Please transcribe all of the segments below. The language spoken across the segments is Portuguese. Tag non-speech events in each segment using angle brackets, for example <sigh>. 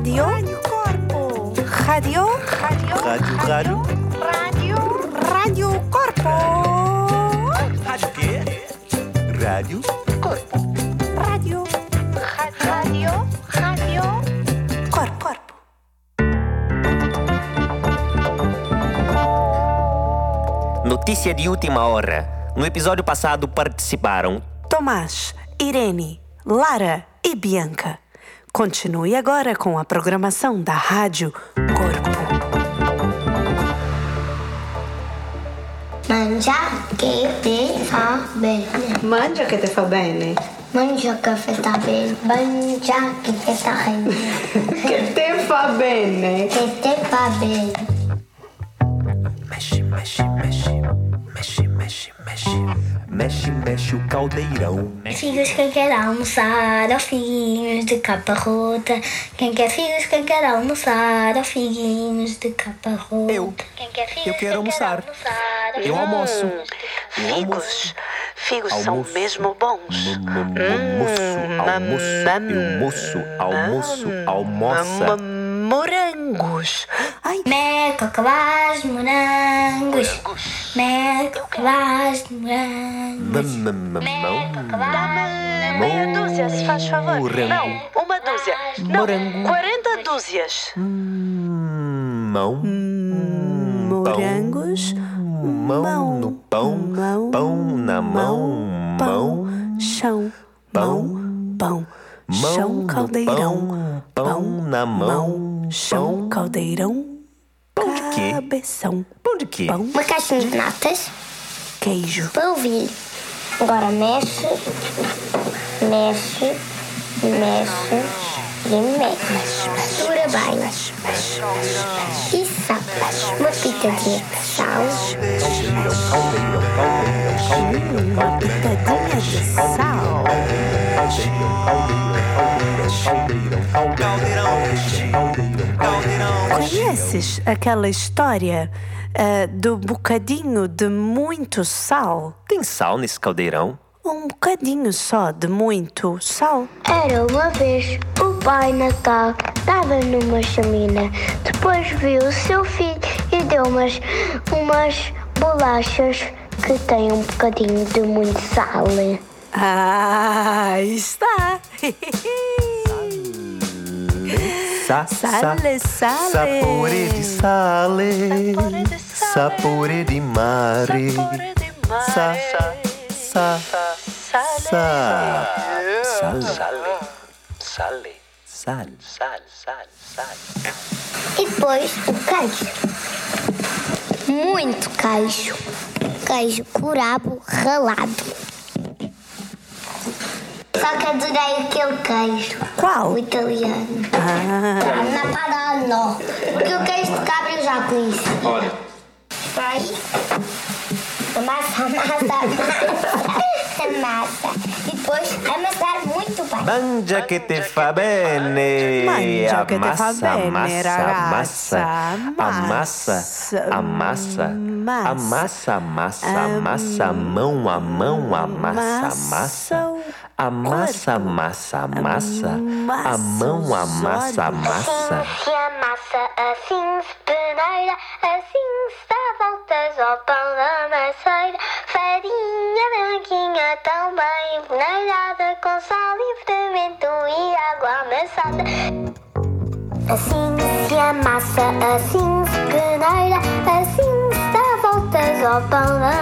Radio. Corpo. Radio. Radio. Rádio, rádio. Radio. Radio Corpo. Rádio quê? Rádio? Radio Radio. Radio. Corpo. Corpo. Notícia de última hora. No episódio passado participaram Tomás, Irene, Lara e Bianca. Continue agora com a programação da Rádio Corpo. Mangia che ti fa bene. Mangia che ti fa bene. Mangia che ti fa bene. Mangia che ti <laughs> fa bene. Che te fa bene. Che ti fa bene. Mexe, mexe, mexe. Mexe, mexe, mexe. Mexe, mexe o caldeirão. Filhos, quem quer almoçar, ó filhinhos de capa rota. Quem quer filhos, quem quer almoçar, ó filhinhos de capa rota. Eu. Quem quer filhos, Eu quero quem quer almoçar. almoçar, Eu almoço. Eu almoço. Figos. Figos são Almoço. mesmo bons. Almoço, almoço, almoço, almoço, almoça. Morangos. Meco que vais de morangos. Meco que vais de morangos. Meco que vais de Meia dúzia, se faz favor. Morango. Não, uma dúzia. Não, Morango. 40 dúzias. Mão. Morangos. Mão no pão. Mão. Pão na mão. Pão. Mão. Chão. Pão. Pão. Mão Chão, caldeirão. pão, pão na mão, Chão, pão. caldeirão. Pão de quê? Cabeção. Pão de quê? Pão. Uma caixinha de natas Queijo. ouvir. Agora mexe, mexe, mexe e mexe. Mistura bem. E sal. Uma pitadinha de sal. Uma pitadinha de sal. Conheces aquela história ah, do bocadinho de muito sal? Tem sal nesse caldeirão? Um bocadinho só de muito sal. Era uma vez o pai Natal estava numa chaminé. Depois viu o seu filho e deu umas, umas bolachas que têm um bocadinho de muito sal. Ah, está! <laughs> Sa, Sale, sa, sale. Sapore di sale. Sapore di sale. Sapore di mare. Sapore di mare. Sa, sa, Sale. sa. Sale. Sale. Sal. Sal, sal, sal. E depois o queijo. Muito queijo. Queijo curabo ralado. Só que adorei aquele queijo. Qual? O italiano. Ah, Na padano. Porque o queijo de cabra eu já conheci. Olha. Vai. Amassa, amassa, amassa. <laughs> Amassa. E depois amassar muito bem. Mangia che te fa bene. Mangia che te fa Amassa, bene, ragazza. Amassa, amassa, amassa, amassa, amassa, amassa, a mão a mão, amassa, amassa. Amassa, amassa, amassa, a mão amassa, amassa. Assim se amassa, assim se peneira, assim se dá voltas ao pão da maceira. Farinha branquinha tão bem peneirada, com sal e fermento e água amassada. Assim se amassa, assim se peneira, assim se dá voltas ao pão da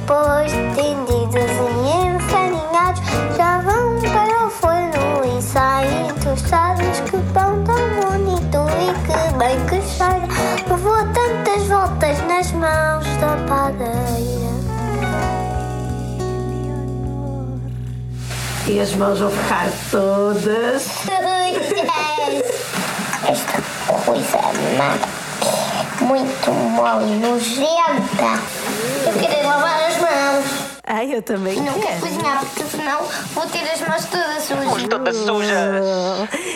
Depois de tendidos e enfarinhados, já vão para o forno e saem tostados. Que pão tão bonito e que bem que cheira. Levou tantas voltas nas mãos da padeira. E as mãos vão ficar todas. Esta coisa má, muito mole, nojenta. Eu quero ai, eu também Não quero quero. cozinhar porque senão vou ter as mãos todas sujas. Todas sujas.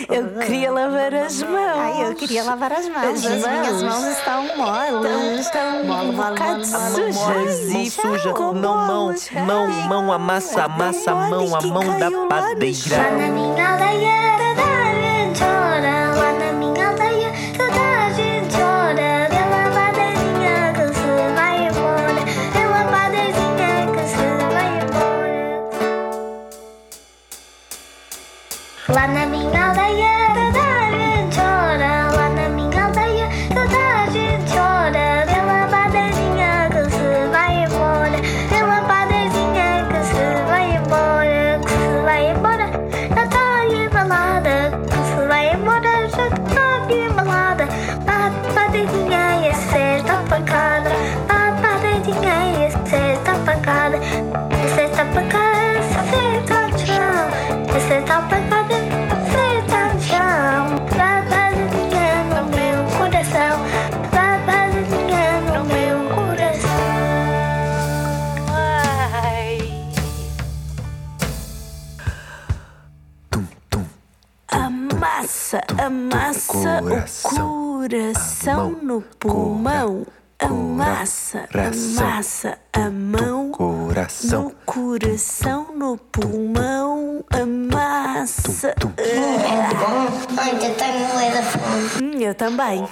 Eu queria lavar as mãos. Ai, eu queria lavar as mãos. As As minhas mãos. mãos estão moles. Estão um bocado sujas Mão suja, com não mão, mão, mão, amassa, amassa, mão, a mão da caiu lá padeira. na minha aldeia coração. no pulmão. Amassa, amassa a mão Coração. no coração, no pulmão. Amassa. Ainda tenho moeda fome. Hum, eu também.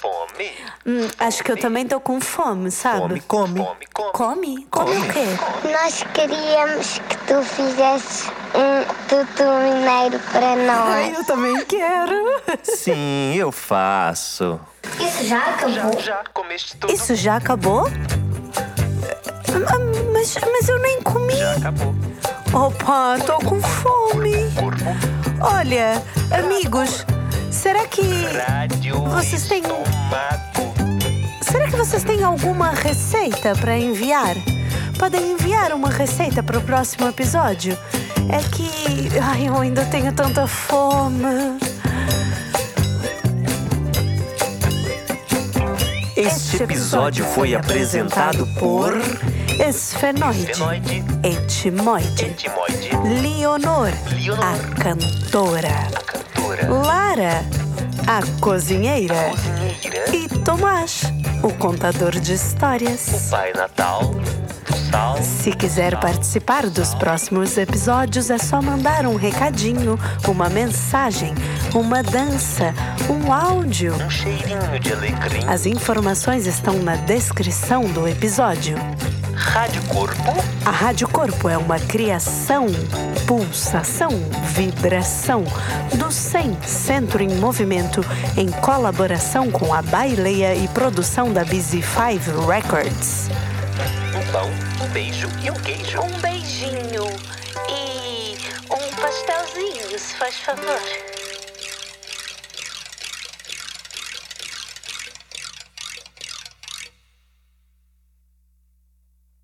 Fome. Hum, acho que eu também tô com fome, sabe? Come, come. Come? Come o quê? Nós queríamos que tu fizesses um tutu mineiro para nós. eu também quero. Sim, eu faço. Isso já acabou? Já comeste tudo? Isso já acabou? Ah, Mas, mas eu nem comi. Acabou. Opa, tô com fome. Olha, amigos, será que Vocês têm- será que vocês têm alguma receita para enviar? Podem enviar uma receita para o próximo episódio. É que ai, eu ainda tenho tanta fome. Este episódio foi apresentado por Esfenoide, Fenoide, Etimoide, Leonor, a cantora, Lara, a cozinheira Cozinheira, e Tomás, o contador de histórias. Pai Natal, Sal, Se quiser participar dos próximos episódios, é só mandar um recadinho, uma mensagem, uma dança, um áudio. um cheirinho de alecrim. As informações estão na descrição do episódio. Rádio Corpo, A Rádio Corpo é uma criação, pulsação, vibração do SEM Centro em Movimento em colaboração com a Baileia e produção da Busy Five Records. um pão, um beijo e um queijo. Um beijinho e um pastelzinho, se faz favor.